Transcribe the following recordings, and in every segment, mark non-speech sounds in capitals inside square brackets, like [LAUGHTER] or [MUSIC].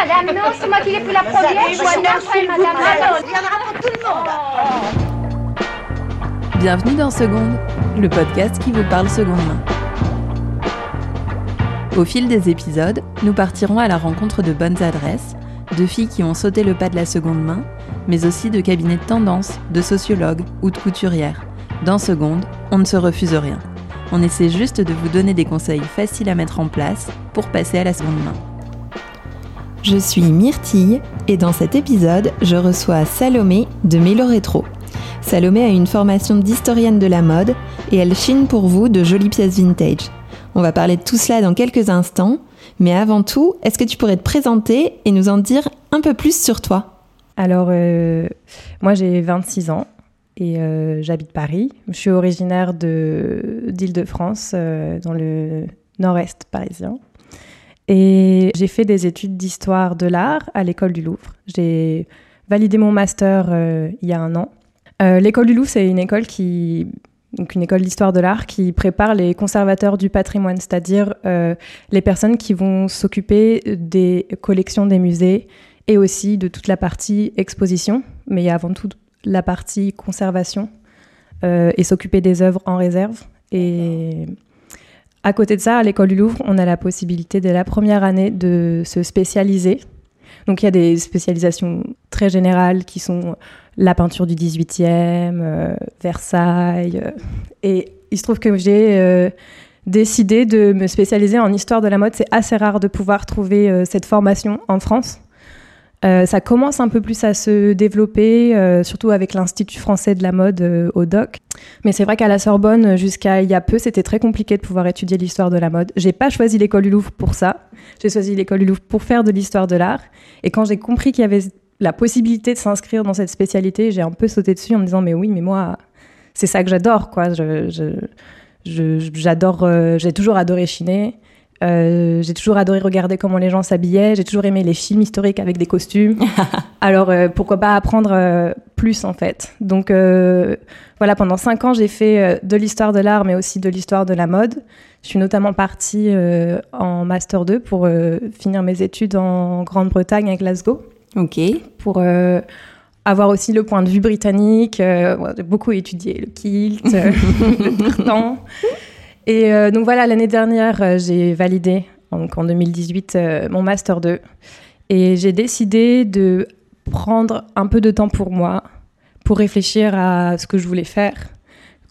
madame, non, c'est moi qui l'ai pris la première. Moi, non, c'est madame. Il y en aura pour tout le monde. Bienvenue dans Seconde, le podcast qui vous parle seconde main. Au fil des épisodes, nous partirons à la rencontre de bonnes adresses, de filles qui ont sauté le pas de la seconde main, mais aussi de cabinets de tendance, de sociologues ou de couturières. Dans Seconde, on ne se refuse rien. On essaie juste de vous donner des conseils faciles à mettre en place pour passer à la seconde main. Je suis Myrtille et dans cet épisode, je reçois Salomé de Mélo Rétro. Salomé a une formation d'historienne de la mode et elle chine pour vous de jolies pièces vintage. On va parler de tout cela dans quelques instants, mais avant tout, est-ce que tu pourrais te présenter et nous en dire un peu plus sur toi? Alors, euh, moi j'ai 26 ans et euh, j'habite Paris. Je suis originaire de, d'Île-de-France, euh, dans le nord-est parisien. Et j'ai fait des études d'histoire de l'art à l'école du Louvre. J'ai validé mon master euh, il y a un an. Euh, l'école du Louvre, c'est une école qui, donc une école d'histoire de l'art qui prépare les conservateurs du patrimoine, c'est-à-dire euh, les personnes qui vont s'occuper des collections des musées et aussi de toute la partie exposition, mais avant tout la partie conservation et s'occuper des œuvres en réserve. Et à côté de ça, à l'école du Louvre, on a la possibilité dès la première année de se spécialiser. Donc il y a des spécialisations très générales qui sont la peinture du 18e, euh, Versailles. euh, et il se trouve que j'ai euh, décidé de me spécialiser en histoire de la mode. C'est assez rare de pouvoir trouver euh, cette formation en France. Euh, ça commence un peu plus à se développer, euh, surtout avec l'Institut français de la mode euh, au DOC. Mais c'est vrai qu'à la Sorbonne, jusqu'à il y a peu, c'était très compliqué de pouvoir étudier l'histoire de la mode. J'ai pas choisi l'école du Louvre pour ça. J'ai choisi l'école du Louvre pour faire de l'histoire de l'art. Et quand j'ai compris qu'il y avait la possibilité de s'inscrire dans cette spécialité, j'ai un peu sauté dessus en me disant mais oui, mais moi, c'est ça que j'adore, quoi. J'adore, j'ai toujours adoré chiner. Euh, j'ai toujours adoré regarder comment les gens s'habillaient. J'ai toujours aimé les films historiques avec des costumes. [LAUGHS] Alors euh, pourquoi pas apprendre euh, plus en fait. Donc voilà, pendant cinq ans, j'ai fait de l'histoire de l'art, mais aussi de l'histoire de la mode. Je suis notamment partie en master 2 pour finir mes études en Grande-Bretagne à Glasgow Ok. pour avoir aussi le point de vue britannique. J'ai beaucoup étudié le kilt, [LAUGHS] le tartan. Et euh, donc voilà, l'année dernière, euh, j'ai validé, en 2018, euh, mon Master 2. Et j'ai décidé de prendre un peu de temps pour moi, pour réfléchir à ce que je voulais faire.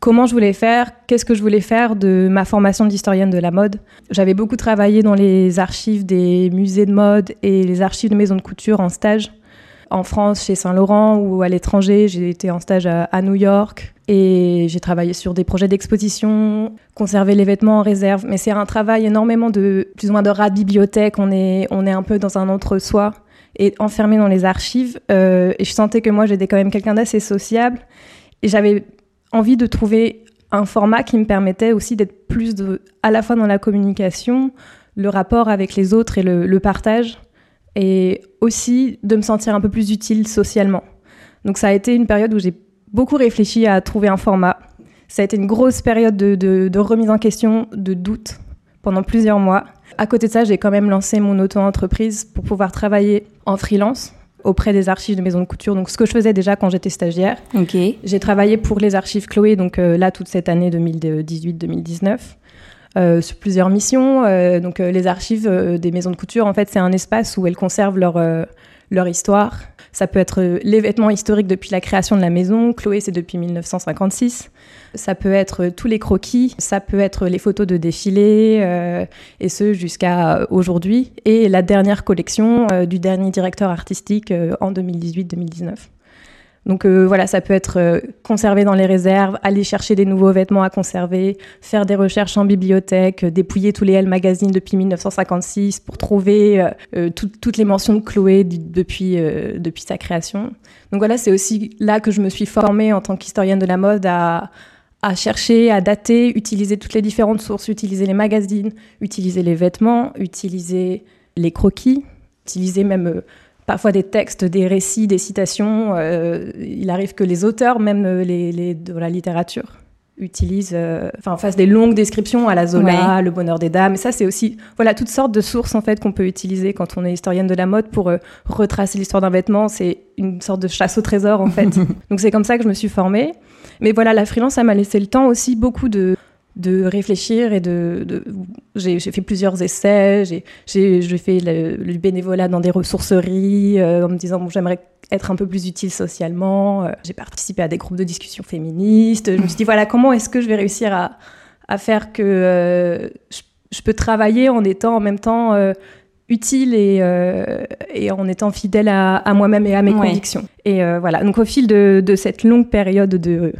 Comment je voulais faire, qu'est-ce que je voulais faire de ma formation d'historienne de la mode. J'avais beaucoup travaillé dans les archives des musées de mode et les archives de maisons de couture en stage en France chez Saint-Laurent ou à l'étranger. J'ai été en stage à New York et j'ai travaillé sur des projets d'exposition, conserver les vêtements en réserve. Mais c'est un travail énormément de plus ou moins de rat bibliothèque. On est, on est un peu dans un entre-soi et enfermé dans les archives. Euh, et je sentais que moi, j'étais quand même quelqu'un d'assez sociable. Et j'avais envie de trouver un format qui me permettait aussi d'être plus à la fois dans la communication, le rapport avec les autres et le partage et aussi de me sentir un peu plus utile socialement. Donc ça a été une période où j'ai beaucoup réfléchi à trouver un format. Ça a été une grosse période de, de- de remise en question, de doute pendant plusieurs mois. À côté de ça, j'ai quand même lancé mon auto-entreprise pour pouvoir travailler en freelance auprès des archives de maisons de couture, donc ce que je faisais déjà quand j'étais stagiaire. J'ai travaillé pour les archives Chloé, donc euh, là, toute cette année 2018-2019, euh, sur plusieurs missions. Euh, donc, euh, les archives des maisons de couture, en fait, c'est un espace où elles conservent leur, leur histoire. Ça peut être euh, les vêtements historiques depuis la création de la maison. Chloé, c'est depuis 1956. Ça peut être euh, tous les croquis. Ça peut être les photos de défilés, euh, et ce jusqu'à aujourd'hui. Et la dernière collection du dernier directeur artistique en 2018-2019. Donc euh, voilà, ça peut être euh, conservé dans les réserves, aller chercher des nouveaux vêtements à conserver, faire des recherches en bibliothèque, euh, dépouiller tous les Elle magazines depuis 1956 pour trouver tout- toutes les mentions de Chloé depuis, sa création. Donc voilà, c'est aussi là que je me suis formée en tant qu'historienne de la mode à, chercher, à dater, utiliser toutes les différentes sources, utiliser les magazines, utiliser les vêtements, utiliser les croquis, utiliser même parfois des textes, des récits, des citations. Euh, il arrive que les auteurs, même euh, les, les- de la littérature, utilise, euh, enfin, fasse des longues descriptions à la Zola, le bonheur des dames. Et ça, c'est aussi, voilà, toutes sortes de sources en fait qu'on peut utiliser quand on est historienne de la mode pour euh, retracer l'histoire d'un vêtement. C'est une sorte de chasse au trésor en fait. [LAUGHS] Donc c'est comme ça que je me suis formée. Mais voilà, la freelance, ça m'a laissé le temps aussi beaucoup de de réfléchir et de, de j'ai fait plusieurs essais j'ai fait le, bénévolat dans des ressourceries euh, en me disant bon j'aimerais être un peu plus utile socialement euh, j'ai participé à des groupes de discussion féministes je me suis dit voilà comment est-ce que je vais réussir à, à faire que euh, je, je, peux travailler en étant en même temps utile et, et en étant fidèle à, à moi-même et à mes ouais. convictions et voilà donc au fil de, de cette longue période de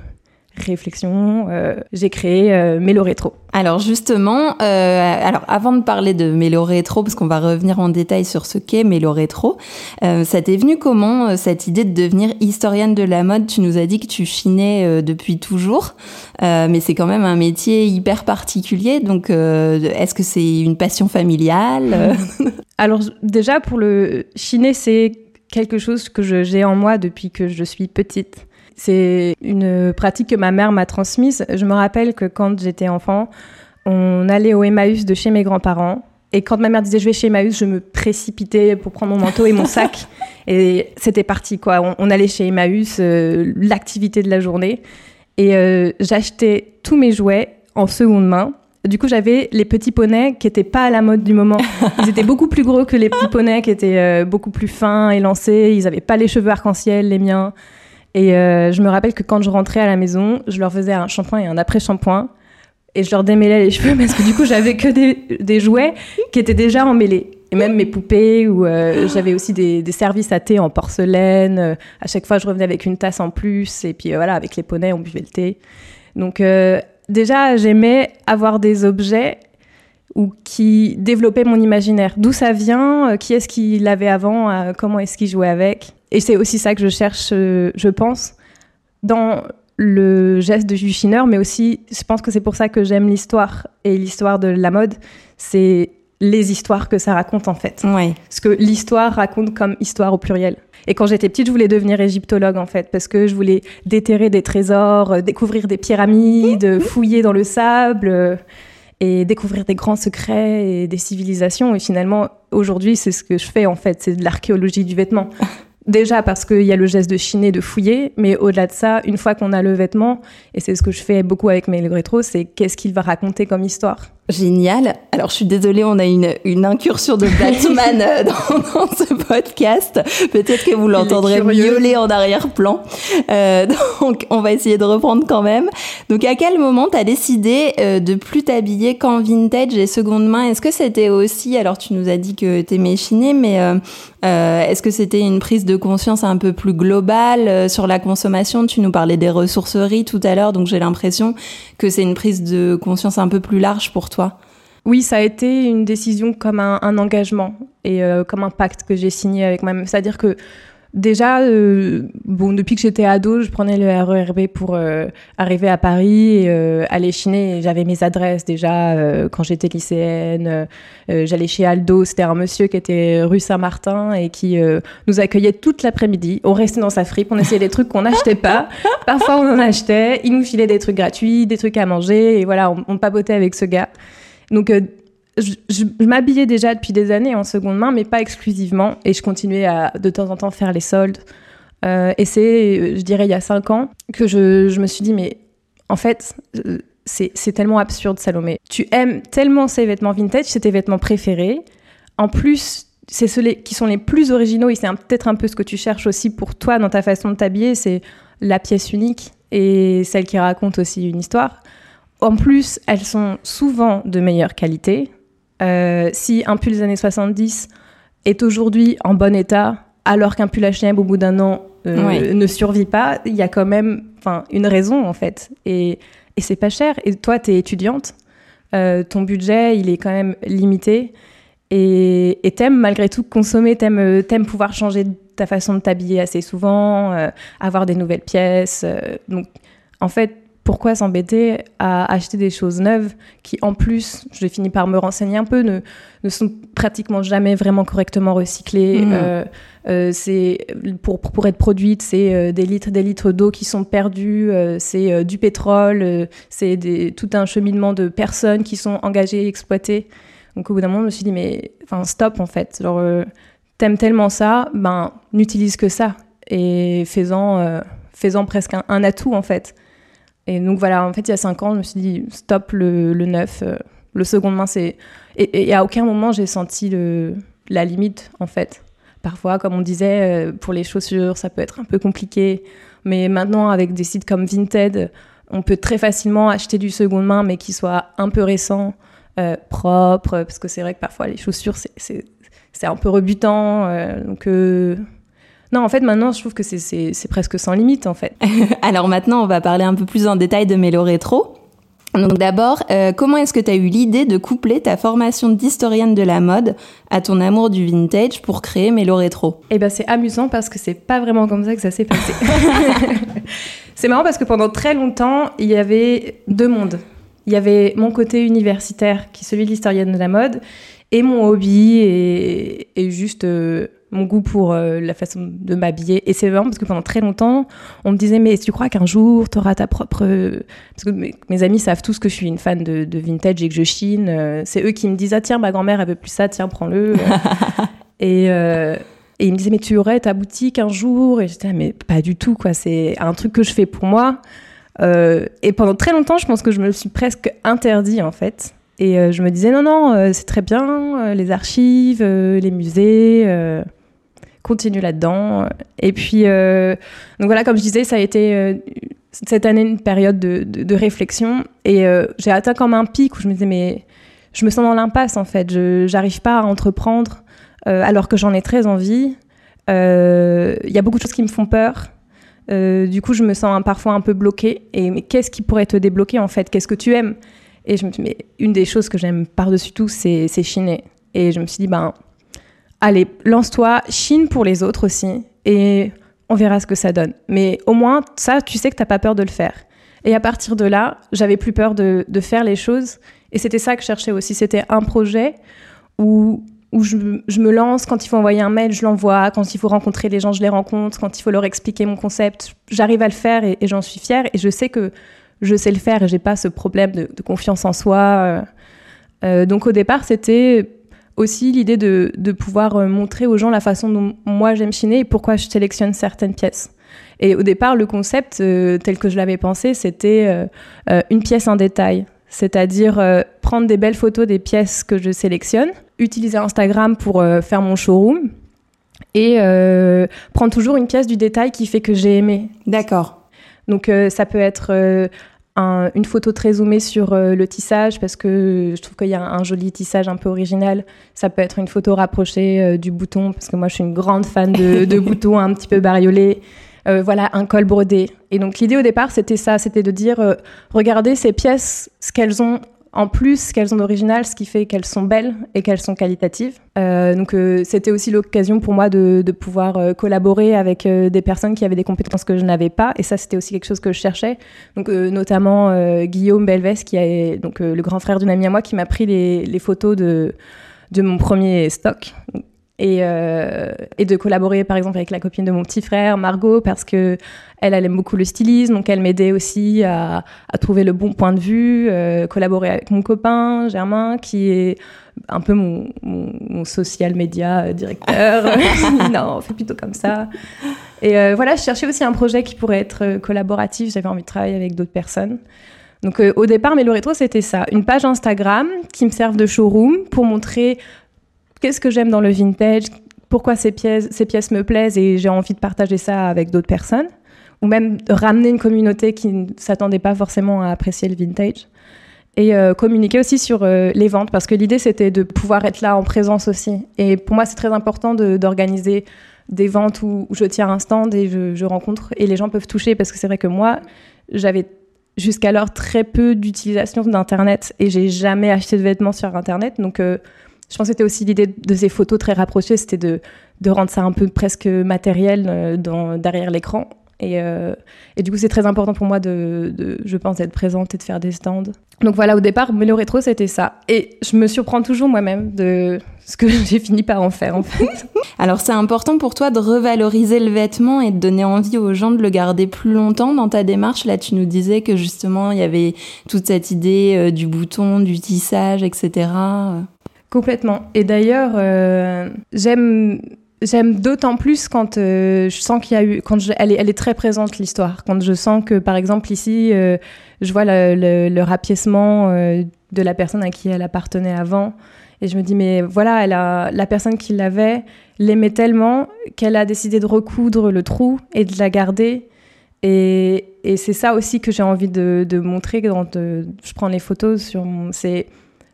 réflexion, euh, j'ai créé euh, Mélo Rétro. Alors justement, euh, alors avant de parler de Mélo Rétro, parce qu'on va revenir en détail sur ce qu'est Mélo Rétro, euh, ça t'est venu comment cette idée de devenir historienne de la mode? Tu nous as dit que tu chinais depuis toujours, mais c'est quand même un métier hyper particulier. Donc, est-ce que c'est une passion familiale? [LAUGHS] Alors déjà pour le chiner, c'est quelque chose que j'ai en moi depuis que je suis petite. C'est une pratique que ma mère m'a transmise. Je me rappelle que quand j'étais enfant, on allait au Emmaüs de chez mes grands-parents. Et quand ma mère disait je vais chez Emmaüs, je me précipitais pour prendre mon manteau et mon sac. [LAUGHS] et c'était parti, quoi. On, on, allait chez Emmaüs, euh, l'activité de la journée. Et euh, j'achetais tous mes jouets en seconde main. Du coup, j'avais les petits poneys qui n'étaient pas à la mode du moment. Ils étaient beaucoup plus gros que les petits poneys qui étaient euh, beaucoup plus fins et lancés. Ils n'avaient pas les cheveux arc-en-ciel, les miens. Et euh, je me rappelle que quand je rentrais à la maison, je leur faisais un shampoing et un après-shampoing. Et je leur démêlais les [LAUGHS] cheveux parce que du coup, j'avais que des, jouets qui étaient déjà emmêlés. Et même mes poupées, ou euh, j'avais aussi des, services à thé en porcelaine. Euh, à chaque fois, je revenais avec une tasse en plus. Et puis voilà, avec les poneys, on buvait le thé. Donc déjà, j'aimais avoir des objets ou qui développaient mon imaginaire. D'où ça vient? Qui est-ce qui l'avait avant? Comment est-ce qu'il jouait avec? Et c'est aussi ça que je cherche, euh, je pense, dans le geste de Juchineur, mais aussi, je pense que c'est pour ça que j'aime l'histoire et l'histoire de la mode, c'est les histoires que ça raconte en fait. Ouais. Parce que l'histoire raconte comme histoire au pluriel. Et quand j'étais petite, je voulais devenir égyptologue en fait, parce que je voulais déterrer des trésors, euh, découvrir des pyramides, fouiller dans le sable euh, et découvrir des grands secrets et des civilisations. Et finalement, aujourd'hui, c'est ce que je fais en fait, c'est de l'archéologie du vêtement. [LAUGHS] Déjà parce qu'il y a le geste de chiner, de fouiller, mais au-delà de ça, une fois qu'on a le vêtement, et c'est ce que je fais beaucoup avec mes rétro, c'est qu'est-ce qu'il va raconter comme histoire. Génial. Alors, je suis désolée, on a une, une incursion de Batman euh, dans, dans, ce podcast. Peut-être que vous l'entendrez miauler en arrière-plan. Euh, donc, on va essayer de reprendre quand même. Donc, à quel moment tu as décidé euh, de plus t'habiller qu'en vintage et seconde main? Est-ce que c'était aussi, alors tu nous as dit que t'aimais chiner, mais euh, euh est-ce que c'était une prise de conscience un peu plus globale euh, sur la consommation? Tu nous parlais des ressourceries tout à l'heure, donc j'ai l'impression que c'est une prise de conscience un peu plus large pour toi. Oui, ça a été une décision comme un, engagement et euh, comme un pacte que j'ai signé avec moi-même. C'est-à-dire que déjà, euh, bon, depuis que j'étais ado, je prenais le RERB pour euh, arriver à Paris euh, aller chiner. J'avais mes adresses déjà euh, quand j'étais lycéenne. J'allais chez Aldo, c'était un monsieur qui était rue Saint-Martin et qui nous accueillait toute l'après-midi. On restait dans sa fripe, on essayait des trucs qu'on n'achetait pas. Parfois, on en achetait. Il nous filait des trucs gratuits, des trucs à manger et voilà, on, on papotait avec ce gars. Donc, euh, je, m'habillais déjà depuis des années en seconde main, mais pas exclusivement. Et je continuais à de temps en temps faire les soldes. Euh, et c'est, je dirais, il y a cinq ans que je, je me suis dit, mais en fait, euh, c'est tellement absurde, Salomé. Tu aimes tellement ces vêtements vintage, c'est tes vêtements préférés. En plus, c'est ceux qui sont les plus originaux et c'est peut-être un peu ce que tu cherches aussi pour toi dans ta façon de t'habiller, c'est la pièce unique et celle qui raconte aussi une histoire. En plus, elles sont souvent de meilleure qualité. Euh, si un pull des années 70 est aujourd'hui en bon état, alors qu'un pull H&M au bout d'un an euh, ne survit pas, il y a quand même une raison en fait. Et, et c'est pas cher. Et toi, tu es étudiante, euh, ton budget, il est quand même limité. Et, et t'aimes malgré tout consommer, t'aimes, t'aimes pouvoir changer ta façon de t'habiller assez souvent, avoir des nouvelles pièces. Donc, en fait, pourquoi s'embêter à acheter des choses neuves qui, en plus, je finis par me renseigner un peu, ne, ne sont pratiquement jamais vraiment correctement recyclées. Mmh. Euh, euh, c'est pour, pour être produite, c'est euh, des litres, des litres d'eau qui sont perdus, c'est du pétrole, c'est tout un cheminement de personnes qui sont engagées et exploitées. Donc au bout d'un moment, je me suis dit mais enfin stop en fait. Genre t'aimes tellement ça, ben n'utilise que ça et fais-en presque un, un atout en fait. Et donc voilà, en fait il y a cinq ans, je me suis dit stop le, le neuf, euh, le seconde main c'est et, à aucun moment j'ai senti le la limite en fait. Parfois, comme on disait, euh, pour les chaussures, ça peut être un peu compliqué. Mais maintenant, avec des sites comme Vinted, on peut très facilement acheter du seconde main, mais qui soit un peu récent, euh, propre, parce que c'est vrai que parfois les chaussures, c'est- un peu rebutant. donc, non, en fait, maintenant, je trouve que c'est- presque sans limite, en fait. [LAUGHS] Alors maintenant, on va parler un peu plus en détail de Mélo Rétro. Donc d'abord, euh, comment est-ce que tu as eu l'idée de coupler ta formation d'historienne de la mode à ton amour du vintage pour créer Mélo Rétro? Et ben c'est amusant parce que c'est pas vraiment comme ça que ça s'est passé. [LAUGHS] c'est marrant parce que pendant très longtemps, il y avait deux mondes. Il y avait mon côté universitaire, qui est celui de l'historienne de la mode, et mon hobby et, et juste euh, mon goût pour euh, la façon de m'habiller. Et c'est vraiment parce que pendant très longtemps, on me disait mais tu crois qu'un jour tu auras ta propre parce que mes, mes amis savent tous que je suis une fan de, de vintage et que je chine. Euh, c'est eux qui me disent ah tiens ma grand-mère elle veut plus ça, tiens prends-le. [LAUGHS] et euh, et ils me disaient, mais tu aurais ta boutique un jour? Et j'étais, là, mais pas du tout, quoi. C'est un truc que je fais pour moi. Euh, et pendant très longtemps, je pense que je me le suis presque interdit, en fait. Et euh, je me disais, non, non, euh, c'est très bien, euh, les archives, les musées, continue là-dedans. Et puis, donc voilà, comme je disais, ça a été cette année une période de, de- réflexion. Et j'ai atteint comme un pic où je me disais, mais je me sens dans l'impasse, en fait. Je j'arrive pas à entreprendre alors que j'en ai très envie. Il y a beaucoup de choses qui me font peur. Du coup, je me sens parfois un peu bloquée. Et mais qu'est-ce qui pourrait te débloquer en fait? Qu'est-ce que tu aimes? Et je me suis dit, mais une des choses que j'aime par-dessus tout, c'est chiner. Et je me suis dit, ben, allez, lance-toi, chine pour les autres aussi. Et on verra ce que ça donne. Mais au moins, ça, tu sais que t'as pas peur de le faire. Et à partir de là, j'avais plus peur de, de faire les choses. Et c'était ça que je cherchais aussi. C'était un projet où où je, je me lance, quand il faut envoyer un mail, je l'envoie, quand il faut rencontrer les gens, je les rencontre, quand il faut leur expliquer mon concept, j'arrive à le faire et, et j'en suis fière et je sais que je sais le faire et j'ai pas ce problème de, confiance en soi. euh. Euh, donc au départ, c'était aussi l'idée de, pouvoir euh, montrer aux gens la façon dont moi j'aime chiner et pourquoi je sélectionne certaines pièces. Et au départ, le concept tel que je l'avais pensé, c'était une pièce en détail. C'est-à-dire prendre des belles photos des pièces que je sélectionne, utiliser Instagram pour faire mon showroom et prendre toujours une pièce du détail qui fait que j'ai aimé. D'accord. Donc euh, ça peut être euh, un- une photo très zoomée sur euh, le tissage parce que je trouve qu'il y a un, joli tissage un peu original. Ça peut être une photo rapprochée euh, du bouton parce que moi je suis une grande fan de, de [LAUGHS] boutons un petit peu bariolés. Euh, voilà, un col brodé. Et donc l'idée au départ c'était ça, c'était de dire regardez ces pièces, ce qu'elles ont en plus, qu'elles ont d'original, ce qui fait qu'elles sont belles et qu'elles sont qualitatives. Euh, donc euh, c'était aussi l'occasion pour moi de, pouvoir euh, collaborer avec des personnes qui avaient des compétences que je n'avais pas. Et ça c'était aussi quelque chose que je cherchais. Donc notamment Guillaume Belves, qui est donc le grand frère d'une amie à moi, qui m'a pris les, photos de mon premier stock. Et, euh, et de collaborer par exemple avec la copine de mon petit frère Margot parce que elle, elle aime beaucoup le stylisme donc elle m'aidait aussi à, à trouver le bon point de vue euh, collaborer avec mon copain Germain qui est un peu mon, mon, mon social média euh, directeur. [LAUGHS] [LAUGHS] Non on fait plutôt comme ça. Et euh, voilà je cherchais aussi un projet qui pourrait être collaboratif. J'avais envie de travailler avec d'autres personnes. Donc euh, au départ, mais le rétro, c'était ça. Une page Instagram qui me serve de showroom pour montrer qu'est-ce que j'aime dans le vintage, pourquoi ces pièces, ces pièces me plaisent et j'ai envie de partager ça avec d'autres personnes? Ou même ramener une communauté qui ne s'attendait pas forcément à apprécier le vintage. Et euh, communiquer aussi sur euh, les ventes, parce que l'idée, c'était de pouvoir être là en présence aussi. Et pour moi, c'est très important d'organiser des ventes où, je tiens un stand et je, je rencontre, et les gens peuvent toucher, parce que c'est vrai que moi, j'avais jusqu'alors très peu d'utilisation d'Internet et j'ai jamais acheté de vêtements sur Internet. Donc, euh, je pense que c'était aussi l'idée de ces photos très rapprochées, c'était de, de rendre ça un peu presque matériel euh, dans, derrière l'écran. Et, euh, et du coup, c'est très important pour moi de, de, je pense, d'être présente et de faire des stands. Donc voilà, au départ, Mélo Rétro, c'était ça. Et je me surprends toujours moi-même de ce que [LAUGHS] j'ai fini par en faire, en fait. [LAUGHS] Alors, c'est important pour toi de revaloriser le vêtement et de donner envie aux gens de le garder plus longtemps dans ta démarche. Là, tu nous disais que justement, il y avait toute cette idée euh, du bouton, du tissage, etc. Complètement. Et d'ailleurs, euh, j'aime J'aime d'autant plus quand euh, je sens qu'il y a eu, quand elle, est, elle est très présente l'histoire. Quand je sens que, par exemple, ici, euh, je vois le, le, rapiècement de la personne à qui elle appartenait avant, et je me dis mais voilà, la personne qui l'avait l'aimait tellement qu'elle a décidé de recoudre le trou et de la garder. Et, et c'est ça aussi que j'ai envie de, de montrer quand je prends les photos sur mon, c'est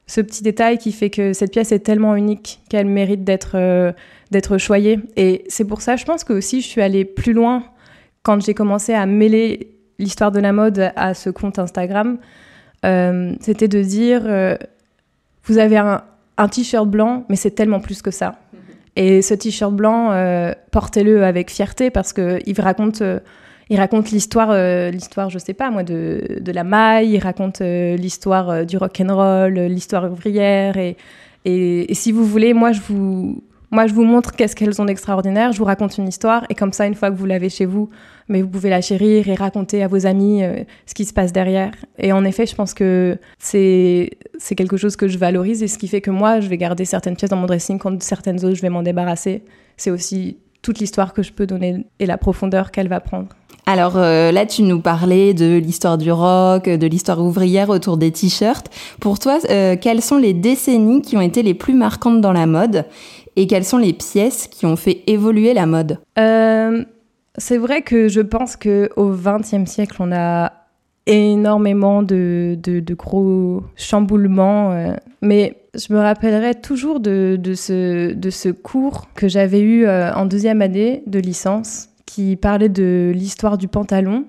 ce petit détail qui fait que cette pièce est tellement unique qu'elle mérite d'être d'être choyée. Et c'est pour ça, je pense que aussi, je suis allée plus loin quand j'ai commencé à mêler l'histoire de la mode à ce compte Instagram. Euh, C'était de dire, euh, vous avez un, un t-shirt blanc, mais c'est tellement plus que ça. Et ce t-shirt blanc, euh, portez-le avec fierté parce que il raconte, euh, il raconte l'histoire, euh, l'histoire, je sais pas moi, de, de la maille. Il raconte euh, l'histoire du rock and roll, l'histoire ouvrière. Et, et, si vous voulez, moi je vous, moi, je vous montre qu'est-ce qu'elles ont d'extraordinaire, je vous raconte une histoire, et comme ça, une fois que vous l'avez chez vous, mais vous pouvez la chérir et raconter à vos amis euh, ce qui se passe derrière. Et en effet, je pense que c'est c'est quelque chose que je valorise, et ce qui fait que moi, je vais garder certaines pièces dans mon dressing, quand certaines autres, je vais m'en débarrasser. C'est aussi toute l'histoire que je peux donner et la profondeur qu'elle va prendre. Alors euh, là, tu nous parlais de l'histoire du rock, de l'histoire ouvrière autour des t-shirts. Pour toi, euh, quelles sont les décennies qui ont été les plus marquantes dans la mode et quelles sont les pièces qui ont fait évoluer la mode? Euh, C'est vrai que je pense qu'au XXe siècle, on a énormément de, gros chamboulements, mais je me rappellerai toujours de, ce, cours que j'avais eu en deuxième année de licence qui parlait de l'histoire du pantalon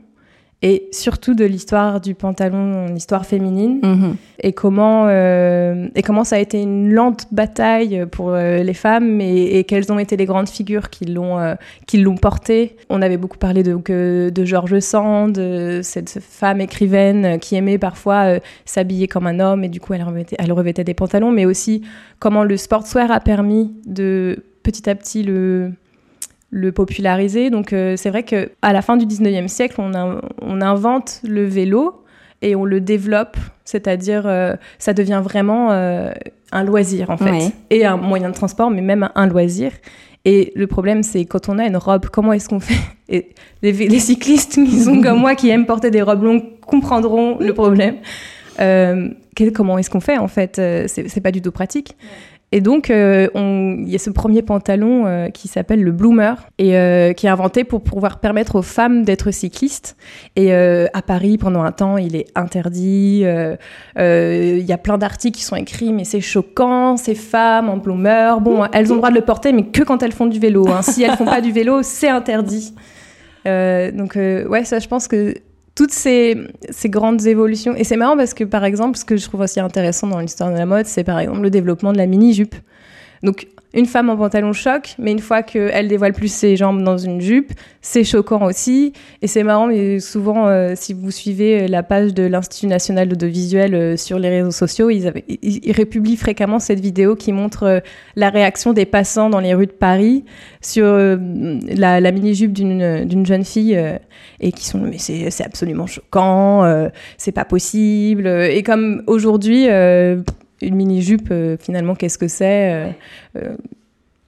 et surtout de l'histoire du pantalon, l'histoire féminine, Mhm. et comment euh, et comment ça a été une lente bataille pour euh, les femmes et, et quelles ont été les grandes figures qui l'ont euh, qui l'ont porté. On avait beaucoup parlé de que- de George Sand, de cette femme écrivaine qui aimait parfois s'habiller comme un homme et du coup elle revêtait, elle revêtait des pantalons, mais aussi comment le sportswear a permis de petit à petit le le populariser. Donc euh, c'est vrai que à la fin du 19e siècle, on, a- on invente le vélo et on le développe, c'est-à-dire euh, ça devient vraiment euh, un loisir en fait Ouais. et un moyen de transport, mais même un loisir. Et le problème, c'est quand on a une robe, comment est-ce qu'on fait? Et les, les cyclistes qui sont comme moi, qui aiment porter des robes longues, comprendront le problème. Euh, quel- comment est-ce qu'on fait en fait? C'est c'est pas du tout pratique. Et donc, euh, il y a ce premier pantalon euh, qui s'appelle le Bloomer et euh, qui est inventé pour pouvoir permettre aux femmes d'être cyclistes. Et à Paris, pendant un temps, il est interdit. Il y a plein d'articles qui sont écrits, mais c'est choquant, ces femmes en Bloomer. Bon, elles ont le droit de le porter, mais que quand elles font du vélo. hein. Si elles font pas du vélo, c'est interdit. Donc, ouais, ça, je pense que toutes ces, ces grandes évolutions. Et c'est marrant parce que, par exemple, ce que je trouve aussi intéressant dans l'histoire de la mode, c'est par exemple le développement de la mini-jupe. Donc, une femme en pantalon choque, mais une fois qu'elle dévoile plus ses jambes dans une jupe, c'est choquant aussi. Et c'est marrant, mais souvent, euh, si vous suivez la page de l'Institut national d'audiovisuel euh, sur les réseaux sociaux, ils, republient fréquemment cette vidéo qui montre euh, la réaction des passants dans les rues de Paris sur euh, la, la mini-jupe d'une jeune fille et qui sont mais c'est absolument choquant, c'est pas possible. Et comme aujourd'hui, une mini-jupe, euh, finalement, qu'est-ce que c'est euh, euh,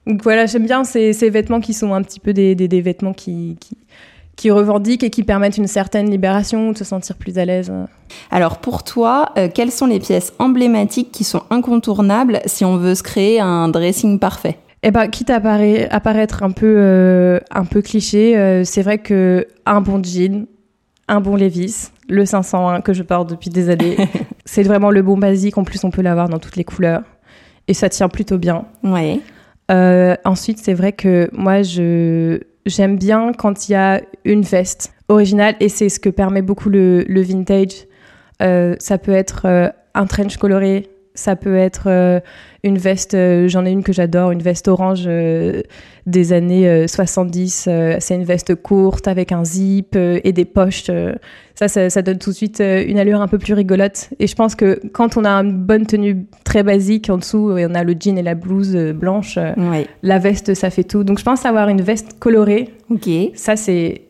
Donc voilà, j'aime bien ces, ces vêtements qui sont un petit peu des, des, des vêtements qui, qui, qui revendiquent et qui permettent une certaine libération, de se sentir plus à l'aise. Alors pour toi, euh, quelles sont les pièces emblématiques qui sont incontournables si on veut se créer un dressing parfait? Eh ben, quitte à, paraît- à paraître un peu, euh, un peu cliché, euh, c'est vrai que un bon jean, un bon Levi's, le 501 que je porte depuis des années, [LAUGHS] c'est vraiment le bon basique. En plus, on peut l'avoir dans toutes les couleurs et ça tient plutôt bien. Ouais. Euh, ensuite, c'est vrai que moi, je j'aime bien quand il y a une veste originale et c'est ce que permet beaucoup le, le vintage. Euh, ça peut être euh, un trench coloré, ça peut être une veste, euh, j'en ai une que j'adore, une veste orange euh, des années euh, 70. euh, c'est une veste courte avec un zip et des poches. ça, ça, ça donne tout de suite une allure un peu plus rigolote. Et je pense que quand on a une bonne tenue très basique en dessous et on a le jean et la blouse blanche, Ouais. la veste, ça fait tout. Donc je pense avoir une veste colorée, Ok. ça c'est,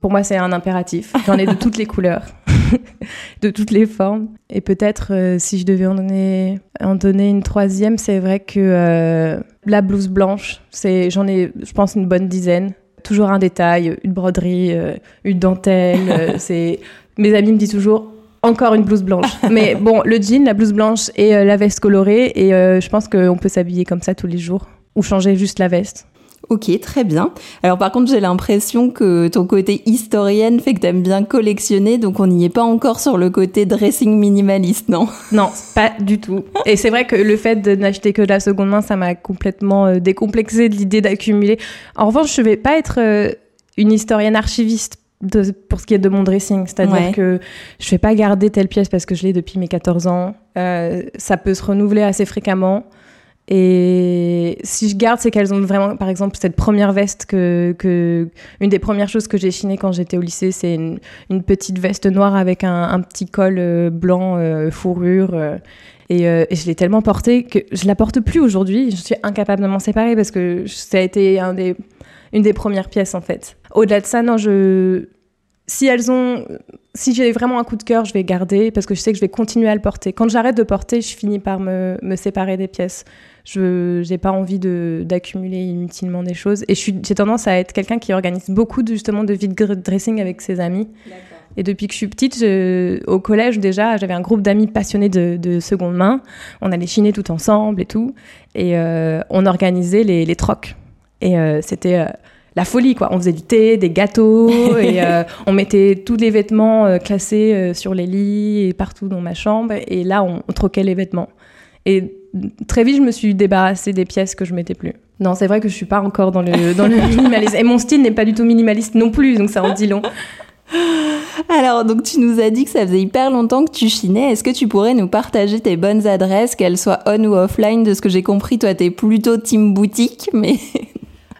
pour moi c'est un impératif. J'en ai de toutes les couleurs, [LAUGHS] [LAUGHS] de toutes les formes. Et peut-être euh, si je devais en donner, en donner une troisième, c'est vrai que euh, la blouse blanche, c'est, j'en ai, je pense une bonne dizaine. Toujours un détail, une broderie, euh, une dentelle. [LAUGHS] c'est, mes amis me disent toujours. Encore une blouse blanche. [LAUGHS] Mais bon, le jean, la blouse blanche et la veste colorée. Et je pense qu'on peut s'habiller comme ça tous les jours. Ou changer juste la veste. Ok, très bien. Alors par contre, j'ai l'impression que ton côté historienne fait que t'aimes bien collectionner, donc on n'y est pas encore sur le côté dressing minimaliste, non? Non, pas du tout. Et c'est vrai que le fait de n'acheter que de la seconde main, ça m'a complètement euh, décomplexé de l'idée d'accumuler. En revanche, je vais pas être euh, une historienne archiviste de- pour ce qui est de mon dressing. C'est-à-dire Ouais. que je vais pas garder telle pièce parce que je l'ai depuis mes 14 ans. Euh, ça peut se renouveler assez fréquemment. Et si je garde, c'est qu'elles ont vraiment, par exemple, cette première veste que, que une des premières choses que j'ai chiné quand j'étais au lycée, c'est une, petite veste noire avec un, petit col euh, blanc euh, fourrure. euh, et, je l'ai tellement portée que je la porte plus aujourd'hui. Je suis incapable de m'en séparer parce que ça a été une des premières pièces en fait. Au-delà de ça, non, je, si elles ont, si j'ai vraiment un coup de cœur, je vais garder parce que je sais que je vais continuer à le porter. Quand j'arrête de porter, je finis par me séparer des pièces. Je n'ai pas envie de d'accumuler inutilement des choses. Et j'ai tendance à être quelqu'un qui organise beaucoup de, justement de vide dressing avec ses amis. Et depuis que je suis petite, je- au collège déjà, j'avais un groupe d'amis passionnés de, de seconde main. On allait chiner tout ensemble et tout. Et euh, on organisait les, les trocs. Et euh, c'était euh, la folie, quoi. On faisait du thé, des gâteaux, [LAUGHS] et euh, on mettait tous les vêtements classés sur les lits et partout dans ma chambre. Et là, on, on troquait les vêtements. Et très vite, je me suis débarrassée des pièces que je mettais plus. Non, c'est vrai que je suis pas encore dans le, dans le [LAUGHS] minimalisme. Et mon style n'est pas du tout minimaliste non plus, donc ça en dit long. Alors, donc tu nous as dit que ça faisait hyper longtemps que tu chinais. Est-ce que tu pourrais nous partager tes bonnes adresses, qu'elles soient on ou offline? De ce que j'ai compris, toi, t'es plutôt team boutique, mais... [LAUGHS]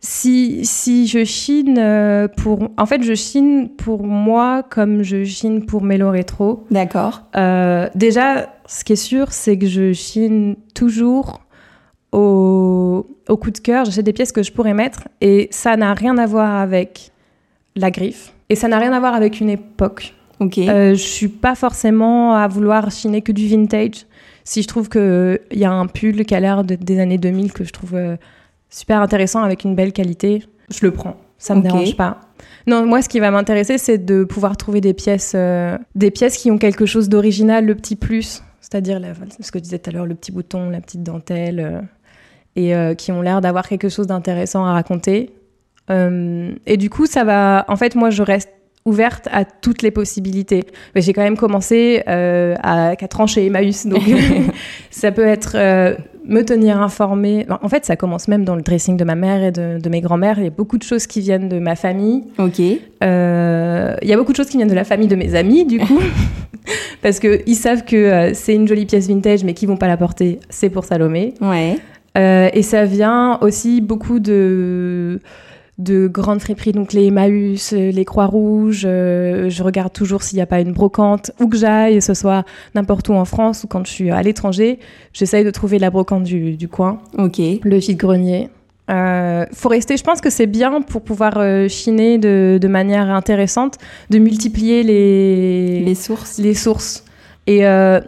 Si, si je chine euh, pour... En fait, je chine pour moi comme je chine pour Mélo Rétro. D'accord. Euh, déjà, ce qui est sûr, c'est que je chine toujours au, au coup de cœur. J'achète des pièces que je pourrais mettre et ça n'a rien à voir avec la griffe et ça n'a rien à voir avec une époque. Ok. Euh, je suis pas forcément à vouloir chiner que du vintage. Si je trouve qu'il y a un pull qui a l'air de- des années 2000 que je trouve euh, super intéressant avec une belle qualité, je le prends. Ça me Ok. dérange pas. Non, moi, ce qui va m'intéresser, c'est de pouvoir trouver des pièces, euh, des pièces qui ont quelque chose d'original, le petit plus, c'est-à-dire ce que je disais tout à l'heure, le petit bouton, la petite dentelle, euh, et euh, qui ont l'air d'avoir quelque chose d'intéressant à raconter. Euh, et du coup, ça va. En fait, moi, je reste ouverte à toutes les possibilités. Mais j'ai quand même commencé euh, à 4 ans chez Emmaüs, donc [LAUGHS] [LAUGHS] ça peut être euh, me tenir informée. En fait, ça commence même dans le dressing de ma mère et de, de mes grands-mères. Il y a beaucoup de choses qui viennent de ma famille. Ok. Euh, Il y a beaucoup de choses qui viennent de la famille de mes amis, du coup, [LAUGHS] [LAUGHS] parce que ils savent que euh, c'est une jolie pièce vintage, mais qu'ils vont pas la porter. C'est pour Salomé. Ouais. Euh, et ça vient aussi beaucoup de de grandes friperies, donc les Emmaüs, euh, les Croix-Rouges. euh, je regarde toujours s'il n'y a pas une brocante, où que j'aille, ce soit n'importe où en France ou quand je suis à l'étranger. J'essaye de trouver la brocante du, du coin, Ok. le vide-grenier. Euh, faut rester, je pense que c'est bien pour pouvoir euh, chiner de, de manière intéressante, de multiplier les, Les sources. les sources. Et euh,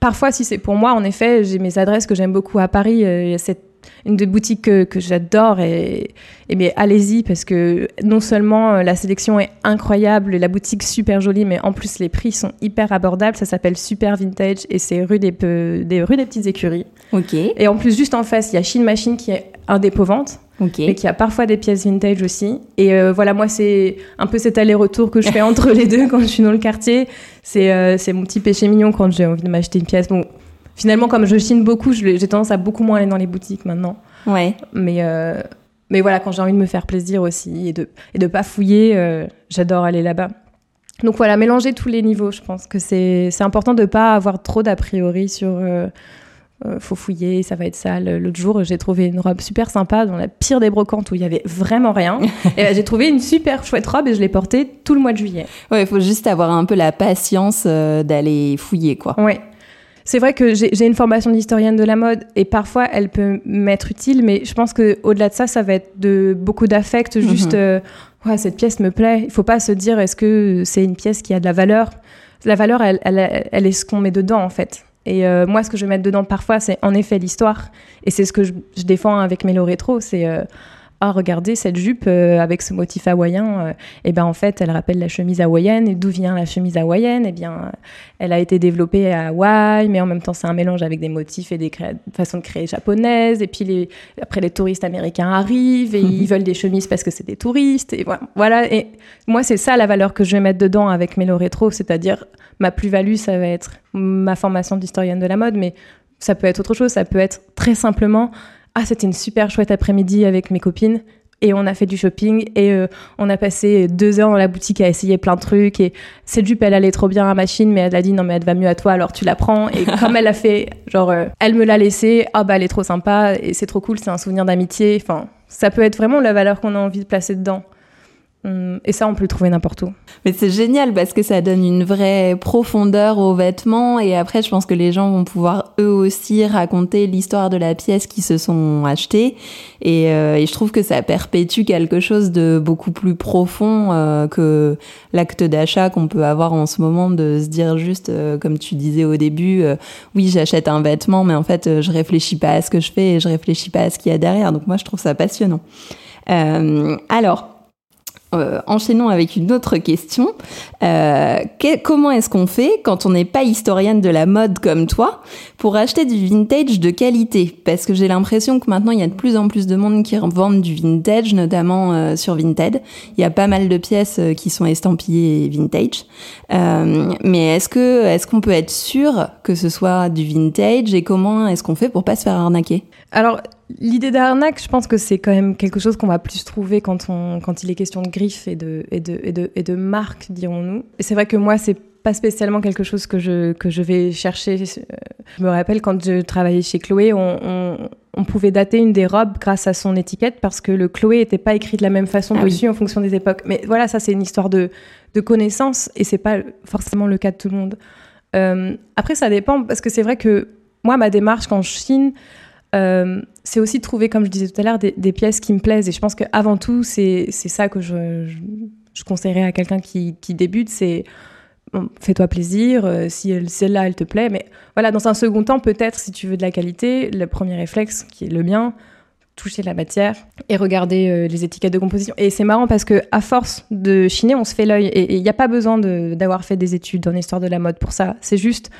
parfois, si c'est pour moi, en effet, j'ai mes adresses que j'aime beaucoup à Paris. Euh, Il y a cette, une des boutiques que, que j'adore et, et mais allez-y parce que non seulement la sélection est incroyable, la boutique super jolie, mais en plus les prix sont hyper abordables. Ça s'appelle Super Vintage et c'est rue des, Pe- des rue des Petites Écuries. Ok. Et en plus, juste en face, il y a Chine Machine qui est un dépôt vente Ok. mais qui a parfois des pièces vintage aussi. Et euh, voilà, moi, c'est un peu cet aller-retour que je fais entre les deux quand je suis dans le quartier. C'est euh, mon petit péché mignon quand j'ai envie de m'acheter une pièce. Bon, finalement, comme je chine beaucoup, j'ai tendance à beaucoup moins aller dans les boutiques maintenant. Ouais. Mais, euh, mais voilà, quand j'ai envie de me faire plaisir aussi et de et de pas fouiller, euh, j'adore aller là-bas. Donc voilà, mélanger tous les niveaux, je pense que c'est c'est important de pas avoir trop d'a priori sur... euh, euh, faut fouiller, ça va être sale. L'autre jour, j'ai trouvé une robe super sympa dans la pire des brocantes où il y avait vraiment rien. [LAUGHS] et euh, j'ai trouvé une super chouette robe et je l'ai portée tout le mois de juillet. Ouais, il faut juste avoir un peu la patience euh, d'aller fouiller, quoi. Ouais. C'est vrai que j'ai une formation d'historienne de la mode et parfois elle peut m'être utile, mais je pense que au-delà de ça, ça va être de beaucoup d'affect. Mhm. Juste, ouais, cette pièce me plaît. Il faut pas se dire est-ce que c'est une pièce qui a de la valeur? La valeur, elle, elle, elle est ce qu'on met dedans en fait. Et euh, moi, ce que je vais mettre dedans parfois, c'est en effet l'histoire. Et c'est ce que je, défends avec Mélo Rétro. C'est euh, ah regardez cette jupe euh, avec ce motif hawaïen, et euh, eh ben en fait elle rappelle la chemise hawaïenne. Et d'où vient la chemise hawaïenne? Eh bien, elle a été développée à Hawaï, mais en même temps c'est un mélange avec des motifs et des façons de créer japonaises. Et puis les... après les touristes américains arrivent et [LAUGHS] ils veulent des chemises parce que c'est des touristes. Et voilà. Et moi c'est ça la valeur que je vais mettre dedans avec Mélo Rétro, c'est-à-dire ma plus-value, ça va être ma formation d'historienne de la mode, mais ça peut être autre chose. Ça peut être très simplement ah, c'était une super chouette après-midi avec mes copines. Et on a fait du shopping et euh, on a passé deux heures dans la boutique à essayer plein de trucs. Et cette jupe, elle allait trop bien à la machine, mais elle a dit non, mais elle va mieux à toi, alors tu la prends. Et [LAUGHS] comme elle a fait, genre, euh, elle me l'a laissée, ah bah elle est trop sympa et c'est trop cool, c'est un souvenir d'amitié. Enfin, ça peut être vraiment la valeur qu'on a envie de placer dedans. Hum, et ça, on peut le trouver n'importe où. Mais c'est génial parce que ça donne une vraie profondeur aux vêtements. Et après, je pense que les gens vont pouvoir eux aussi raconter l'histoire de la pièce qu'ils se sont achetée. Et, euh, et, je trouve que ça perpétue quelque chose de beaucoup plus profond euh, que l'acte d'achat qu'on peut avoir en ce moment de se dire juste, euh, comme tu disais au début, oui, j'achète un vêtement, mais en fait, je réfléchis pas à ce que je fais et je réfléchis pas à ce qu'il y a derrière. Donc moi, je trouve ça passionnant. alors, euh, enchaînons avec une autre question. Euh, comment est-ce qu'on fait quand on n'est pas historienne de la mode comme toi pour acheter du vintage de qualité? Parce que j'ai l'impression que maintenant il y a de plus en plus de monde qui vendent du vintage, notamment euh, sur Vinted. Il y a pas mal de pièces qui sont estampillées vintage. mais est-ce est-ce qu'on peut être sûr que ce soit du vintage? Et comment est-ce qu'on fait pour pas se faire arnaquer? Alors L'idée d'arnaque, je pense que c'est quand même quelque chose qu'on va plus trouver quand, on, quand il est question de griffes et de, et de, et de, et de marques, dirons-nous. Et c'est vrai que moi, c'est pas spécialement quelque chose que je, que je vais chercher. Je me rappelle quand je travaillais chez Chloé, on, on, pouvait dater une des robes grâce à son étiquette parce que le Chloé n'était pas écrit de la même façon ah dessus en fonction des époques. Mais voilà, ça c'est une histoire de, de connaissance et c'est pas forcément le cas de tout le monde. Euh, après, ça dépend parce que c'est vrai que moi, ma démarche quand je chine, euh, c'est aussi de trouver, comme je disais tout à l'heure, des, pièces qui me plaisent. Et je pense qu'avant tout, c'est ça que je, je, conseillerais à quelqu'un qui, qui, débute, c'est fais-toi plaisir, euh, si celle-là, elle te plaît. Mais voilà, dans un second temps, peut-être, si tu veux de la qualité, le premier réflexe, qui est le mien, toucher la matière et regarder euh, les étiquettes de composition. Et c'est marrant parce que à force de chiner, on se fait l'œil. Et il n'y a pas besoin d'avoir fait des études en histoire de la mode pour ça. C'est juste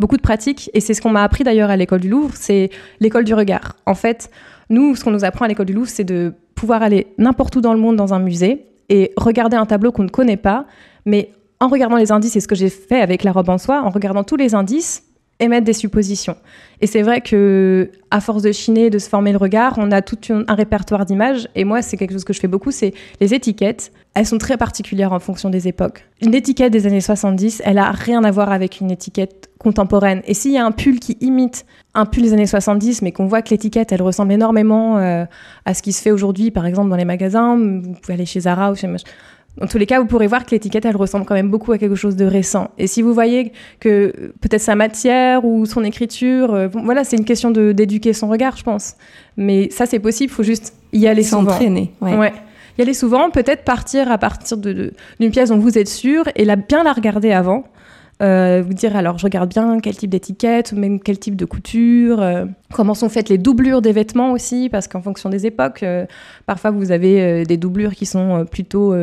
beaucoup de pratiques. Et c'est ce qu'on m'a appris d'ailleurs à l'école du Louvre, c'est l'école du regard. En fait, nous, ce qu'on nous apprend à l'école du Louvre, c'est de pouvoir aller n'importe où dans le monde dans un musée et regarder un tableau qu'on ne connaît pas, mais en regardant les indices, c'est ce que j'ai fait avec la robe en soie, en regardant tous les indices, émettre des suppositions. Et c'est vrai que à force de chiner, de se former le regard, on a tout un répertoire d'images. Et moi, c'est quelque chose que je fais beaucoup, c'est les étiquettes. Elles sont très particulières en fonction des époques. Une étiquette des années 70, elle a rien à voir avec une étiquette contemporaine. Et s'il y a un pull qui imite un pull des années 70, mais qu'on voit que l'étiquette, elle ressemble énormément euh, à ce qui se fait aujourd'hui, par exemple dans les magasins, vous pouvez aller chez Zara ou chez dans tous les cas, vous pourrez voir que l'étiquette, elle ressemble quand même beaucoup à quelque chose de récent. Et si vous voyez que peut-être sa matière ou son écriture, euh, voilà, c'est une question d'éduquer son regard, je pense. Mais ça, c'est possible, il faut juste y aller souvent. S'entraîner, ouais. ouais. Y aller souvent, peut-être partir à partir d'une de, pièce dont vous êtes sûr et la, bien la regarder avant. Euh, vous dire alors je regarde bien quel type d'étiquette, même quel type de couture, euh, comment sont faites les doublures des vêtements aussi, parce qu'en fonction des époques, euh, parfois vous avez des doublures qui sont plutôt,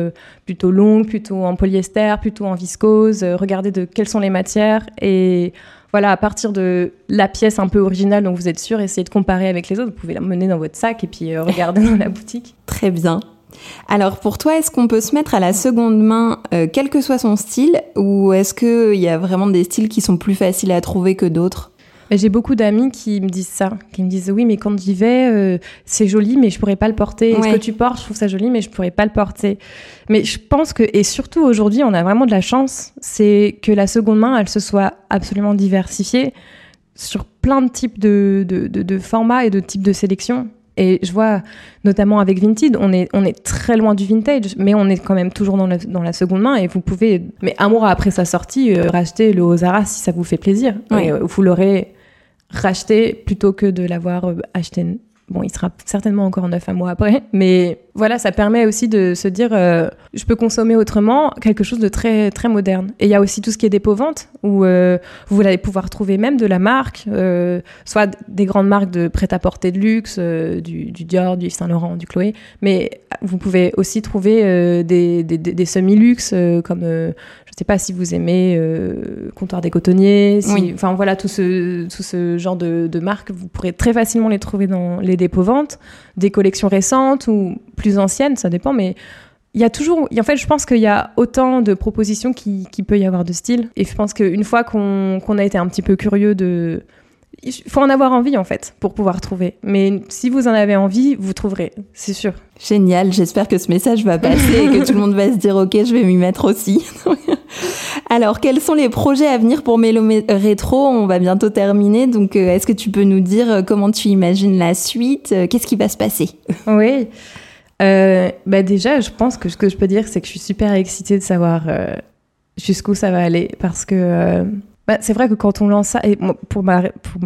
plutôt longues, plutôt en polyester, plutôt en viscose. regardez de quelles sont les matières et voilà, à partir de la pièce un peu originale dont vous êtes sûr, essayez de comparer avec les autres. Vous pouvez la mener dans votre sac et puis regarder [LAUGHS] dans la boutique. Très bien. Alors pour toi, est-ce qu'on peut se mettre à la seconde main, euh, quel que soit son style, ou est-ce qu'il y a vraiment des styles qui sont plus faciles à trouver que d'autres? J'ai beaucoup d'amis qui me disent ça, qui me disent oui, mais quand j'y vais, euh, c'est joli, mais je pourrais pas le porter. Ce que tu portes, je trouve ça joli, mais je pourrais pas le porter. Mais je pense que, et surtout aujourd'hui, on a vraiment de la chance, c'est que la seconde main, elle se soit absolument diversifiée sur plein de types de, de, de, de formats et de types de sélection. Et je vois, notamment avec Vinted, on est, on est très loin du vintage, mais on est quand même toujours dans la, dans la seconde main. Et vous pouvez, mais un mois après sa sortie, euh, racheter le Ozara si ça vous fait plaisir. Oui. Et, euh, vous l'aurez racheté plutôt que de l'avoir euh, acheté. Bon, il sera certainement encore neuf un mois après, [LAUGHS] mais voilà, ça permet aussi de se dire, euh, je peux consommer autrement quelque chose de très très moderne. Et il y a aussi tout ce qui est dépôt-vente, où euh, vous allez pouvoir trouver même de la marque, euh, soit des grandes marques de prêt-à-porter de luxe, du, Dior, du Saint Laurent, du Chloé, mais vous pouvez aussi trouver des, des, semi-luxe comme, sais pas si vous aimez euh, Comptoir des Cotonniers, si- Oui. enfin voilà, tout ce, tout ce genre de, de marques, vous pourrez très facilement les trouver dans les dépôts-ventes, des collections récentes ou plus anciennes, ça dépend, mais il y a toujours, en fait, je pense qu'il y a autant de propositions qui, qui peut y avoir de style. Et je pense qu'une fois qu'on qu'on a été un petit peu curieux de. Il faut en avoir envie, en fait, pour pouvoir trouver. Mais si vous en avez envie, vous trouverez, c'est sûr. Génial, j'espère que ce message va passer et que tout le monde va se dire ok, je vais m'y mettre aussi. [LAUGHS] Alors, quels sont les projets à venir pour Mélo Mé- Rétro? On va bientôt terminer, donc euh, est-ce que tu peux nous dire euh, comment tu imagines la suite? Euh, Qu'est-ce qui va se passer? Oui. Euh, bah déjà, je pense que ce que je peux dire, c'est que je suis super excitée de savoir euh, jusqu'où ça va aller. Parce que euh, bah, c'est vrai que quand on lance ça, et pour ma, pour-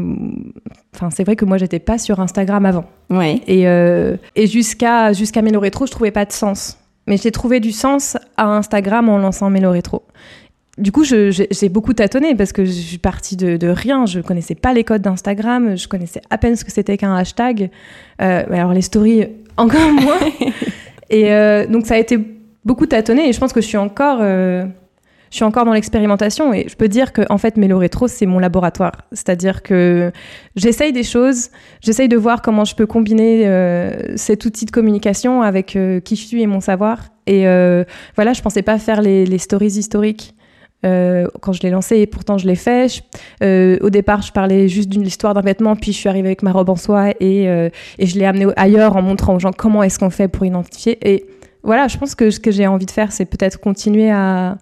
enfin, c'est vrai que moi, j'étais pas sur Instagram avant. Ouais, Et, euh, et jusqu'à jusqu'à Mélo Rétro, je trouvais pas de sens. Mais j'ai trouvé du sens à Instagram en lançant Mélo Rétro. Du coup, j'ai beaucoup tâtonné parce que je suis partie de, de rien. Je connaissais pas les codes d'Instagram. Je connaissais à peine ce que c'était qu'un hashtag. Euh, alors les stories, encore moins. [LAUGHS] et euh, donc ça a été beaucoup tâtonné. Et je pense que je suis encore, je suis encore dans l'expérimentation. Et je peux dire que en fait, Mélo Rétro, c'est mon laboratoire. C'est-à-dire que j'essaye des choses. J'essaye de voir comment je peux combiner euh, cet outil de communication avec euh, qui je suis et mon savoir. Et euh, voilà, je pensais pas faire les, stories historiques euh, quand je l'ai lancé, et pourtant je l'ai fait. Au départ, je parlais juste d'une histoire d'un vêtement, puis je suis arrivée avec ma robe en soie et, et je l'ai amené ailleurs en montrant aux gens comment est-ce qu'on fait pour identifier. Et voilà, je pense que ce que j'ai envie de faire, c'est peut-être continuer à,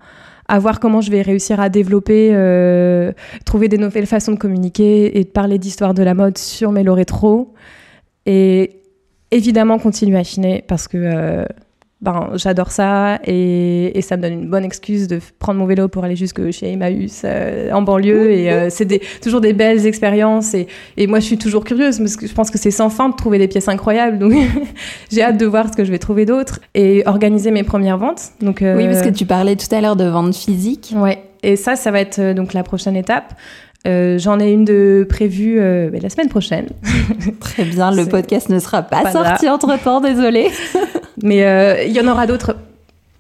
à voir comment je vais réussir à développer, euh, trouver des nouvelles façons de communiquer et de parler d'histoire de la mode sur Mélo Rétro. Et évidemment, continuer à affiner parce que euh, ben, j'adore ça et, et ça me donne une bonne excuse de prendre mon vélo pour aller jusque chez Emmaüs euh, en banlieue. Et euh, c'est des- toujours des belles expériences. Et, et moi, je suis toujours curieuse parce que je pense que c'est sans fin de trouver des pièces incroyables. Donc, [LAUGHS] j'ai hâte de voir ce que je vais trouver d'autre et organiser mes premières ventes. Donc, euh, oui, parce que tu parlais tout à l'heure de vente physique. Ouais, et ça, ça va être euh, donc la prochaine étape. Euh, J'en ai une de prévue euh, la semaine prochaine. [LAUGHS] Très bien, le podcast ne sera pas, pas sorti entre-temps, désolé. [LAUGHS] Mais euh, il y en aura d'autres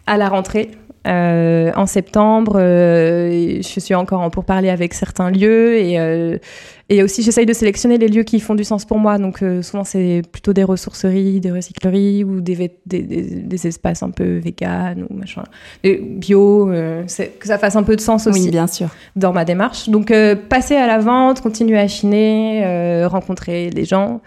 à la rentrée. Euh, en septembre, euh, je suis encore en pourparlers avec certains lieux et, euh, et aussi j'essaye de sélectionner les lieux qui font du sens pour moi. Donc souvent c'est plutôt des ressourceries, des recycleries ou des, vét- des, des- des espaces un peu vegan ou machin, Et bio, que ça fasse un peu de sens aussi Oui, bien sûr. dans ma démarche. Donc, passer à la vente, continuer à chiner, rencontrer les gens.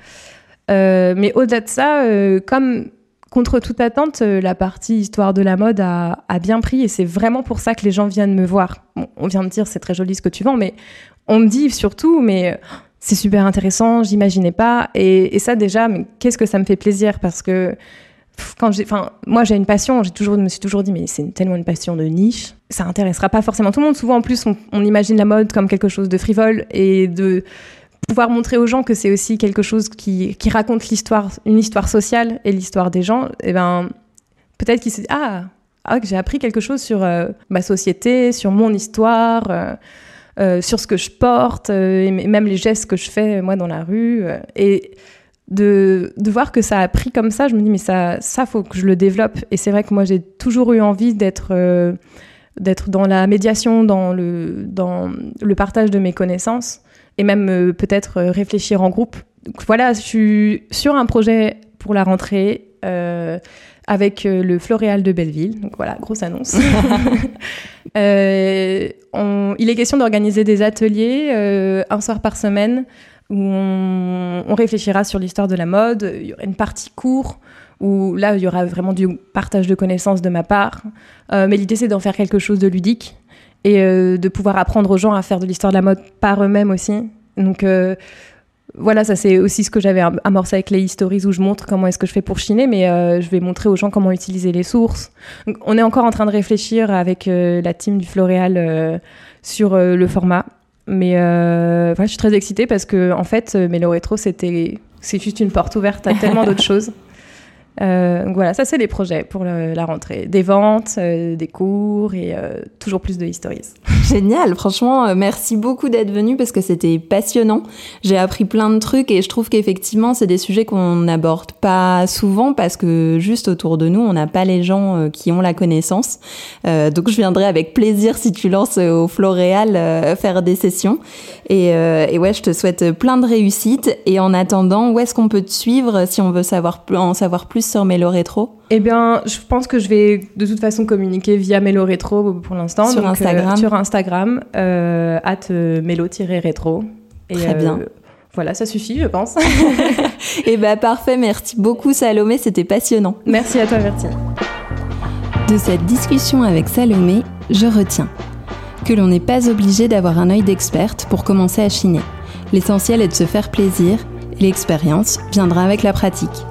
Mais au-delà de ça, comme contre toute attente, euh, la partie histoire de la mode a, bien pris et c'est vraiment pour ça que les gens viennent me voir. On vient me dire c'est très joli ce que tu vends, mais on me dit surtout, mais euh, c'est super intéressant, j'imaginais pas. Et, ça déjà, mais qu'est-ce que ça me fait plaisir? Parce que quand j'ai, enfin, moi j'ai une passion, j'ai toujours, je me suis toujours dit, mais c'est tellement une passion de niche, ça intéressera pas forcément tout le monde. Souvent en plus, on imagine la mode comme quelque chose de frivole et de pouvoir montrer aux gens que c'est aussi quelque chose qui, raconte l'histoire, une histoire sociale et l'histoire des gens. Et ben, peut-être qu'ils se disent, ah, ah, j'ai appris quelque chose sur euh, ma société, sur mon histoire. euh, euh, sur ce que je porte, et même les gestes que je fais, moi, dans la rue. et de, de voir que ça a pris comme ça, je me dis, mais ça, ça faut que je le développe. Et c'est vrai que moi, j'ai toujours eu envie d'être d'être dans la médiation, dans le, dans le partage de mes connaissances, et même euh, peut-être euh, réfléchir en groupe. Donc voilà, je suis sur un projet pour la rentrée. euh, avec le Floréal de Belleville. Donc voilà, grosse annonce. [LAUGHS] [LAUGHS] Euh, on- il est question d'organiser des ateliers euh, un soir par semaine où on, on réfléchira sur l'histoire de la mode. Il y aura une partie cours où là, il y aura vraiment du partage de connaissances de ma part. Euh, mais l'idée, c'est d'en faire quelque chose de ludique et euh, de pouvoir apprendre aux gens à faire de l'histoire de la mode par eux-mêmes aussi. Donc euh, voilà, ça c'est aussi ce que j'avais amorcé avec les stories où je montre comment est-ce que je fais pour chiner, mais euh, je vais montrer aux gens comment utiliser les sources. Donc, on est encore en train de réfléchir avec la team du Floréal sur le format, mais voilà, je suis très excitée parce que en fait, Mélo Rétro c'était c'est juste une porte ouverte à tellement [LAUGHS] d'autres choses. Euh, voilà, ça c'est les projets pour la rentrée. Des ventes, euh, des cours et euh, toujours plus de histories. [LAUGHS] Génial, franchement, merci beaucoup d'être venu parce que c'était passionnant. J'ai appris plein de trucs et je trouve qu'effectivement c'est des sujets qu'on n'aborde pas souvent parce que juste autour de nous on n'a pas les gens qui ont la connaissance. donc je viendrai avec plaisir si tu lances au Floréal faire des sessions. Et, ouais, je te souhaite plein de réussite et en attendant, où est-ce qu'on peut te suivre si on veut en savoir plus sur Mélo Rétro Eh bien, je pense que je vais de toute façon communiquer via Mélo Rétro pour l'instant. Sur Instagram. Euh, sur Instagram, euh, at euh, mélo-rétro. Très bien. Voilà, ça suffit, je pense. [LAUGHS] Eh bien, parfait. Merci beaucoup, Salomé. C'était passionnant. Merci à toi, merci. De cette discussion avec Salomé, je retiens que l'on n'est pas obligé d'avoir un œil d'experte pour commencer à chiner. L'essentiel est de se faire plaisir et l'expérience viendra avec la pratique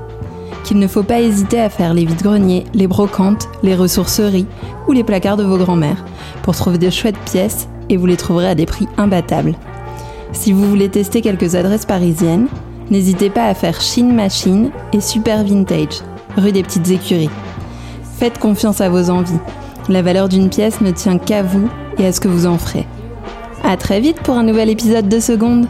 qu'il ne faut pas hésiter à faire les vides-greniers, les brocantes, les ressourceries ou les placards de vos grands-mères pour trouver de chouettes pièces et vous les trouverez à des prix imbattables. Si vous voulez tester quelques adresses parisiennes, n'hésitez pas à faire Chine Machine et Super Vintage, rue des Petites Écuries. Faites confiance à vos envies. La valeur d'une pièce ne tient qu'à vous et à ce que vous en ferez. À très vite pour un nouvel épisode de Seconde.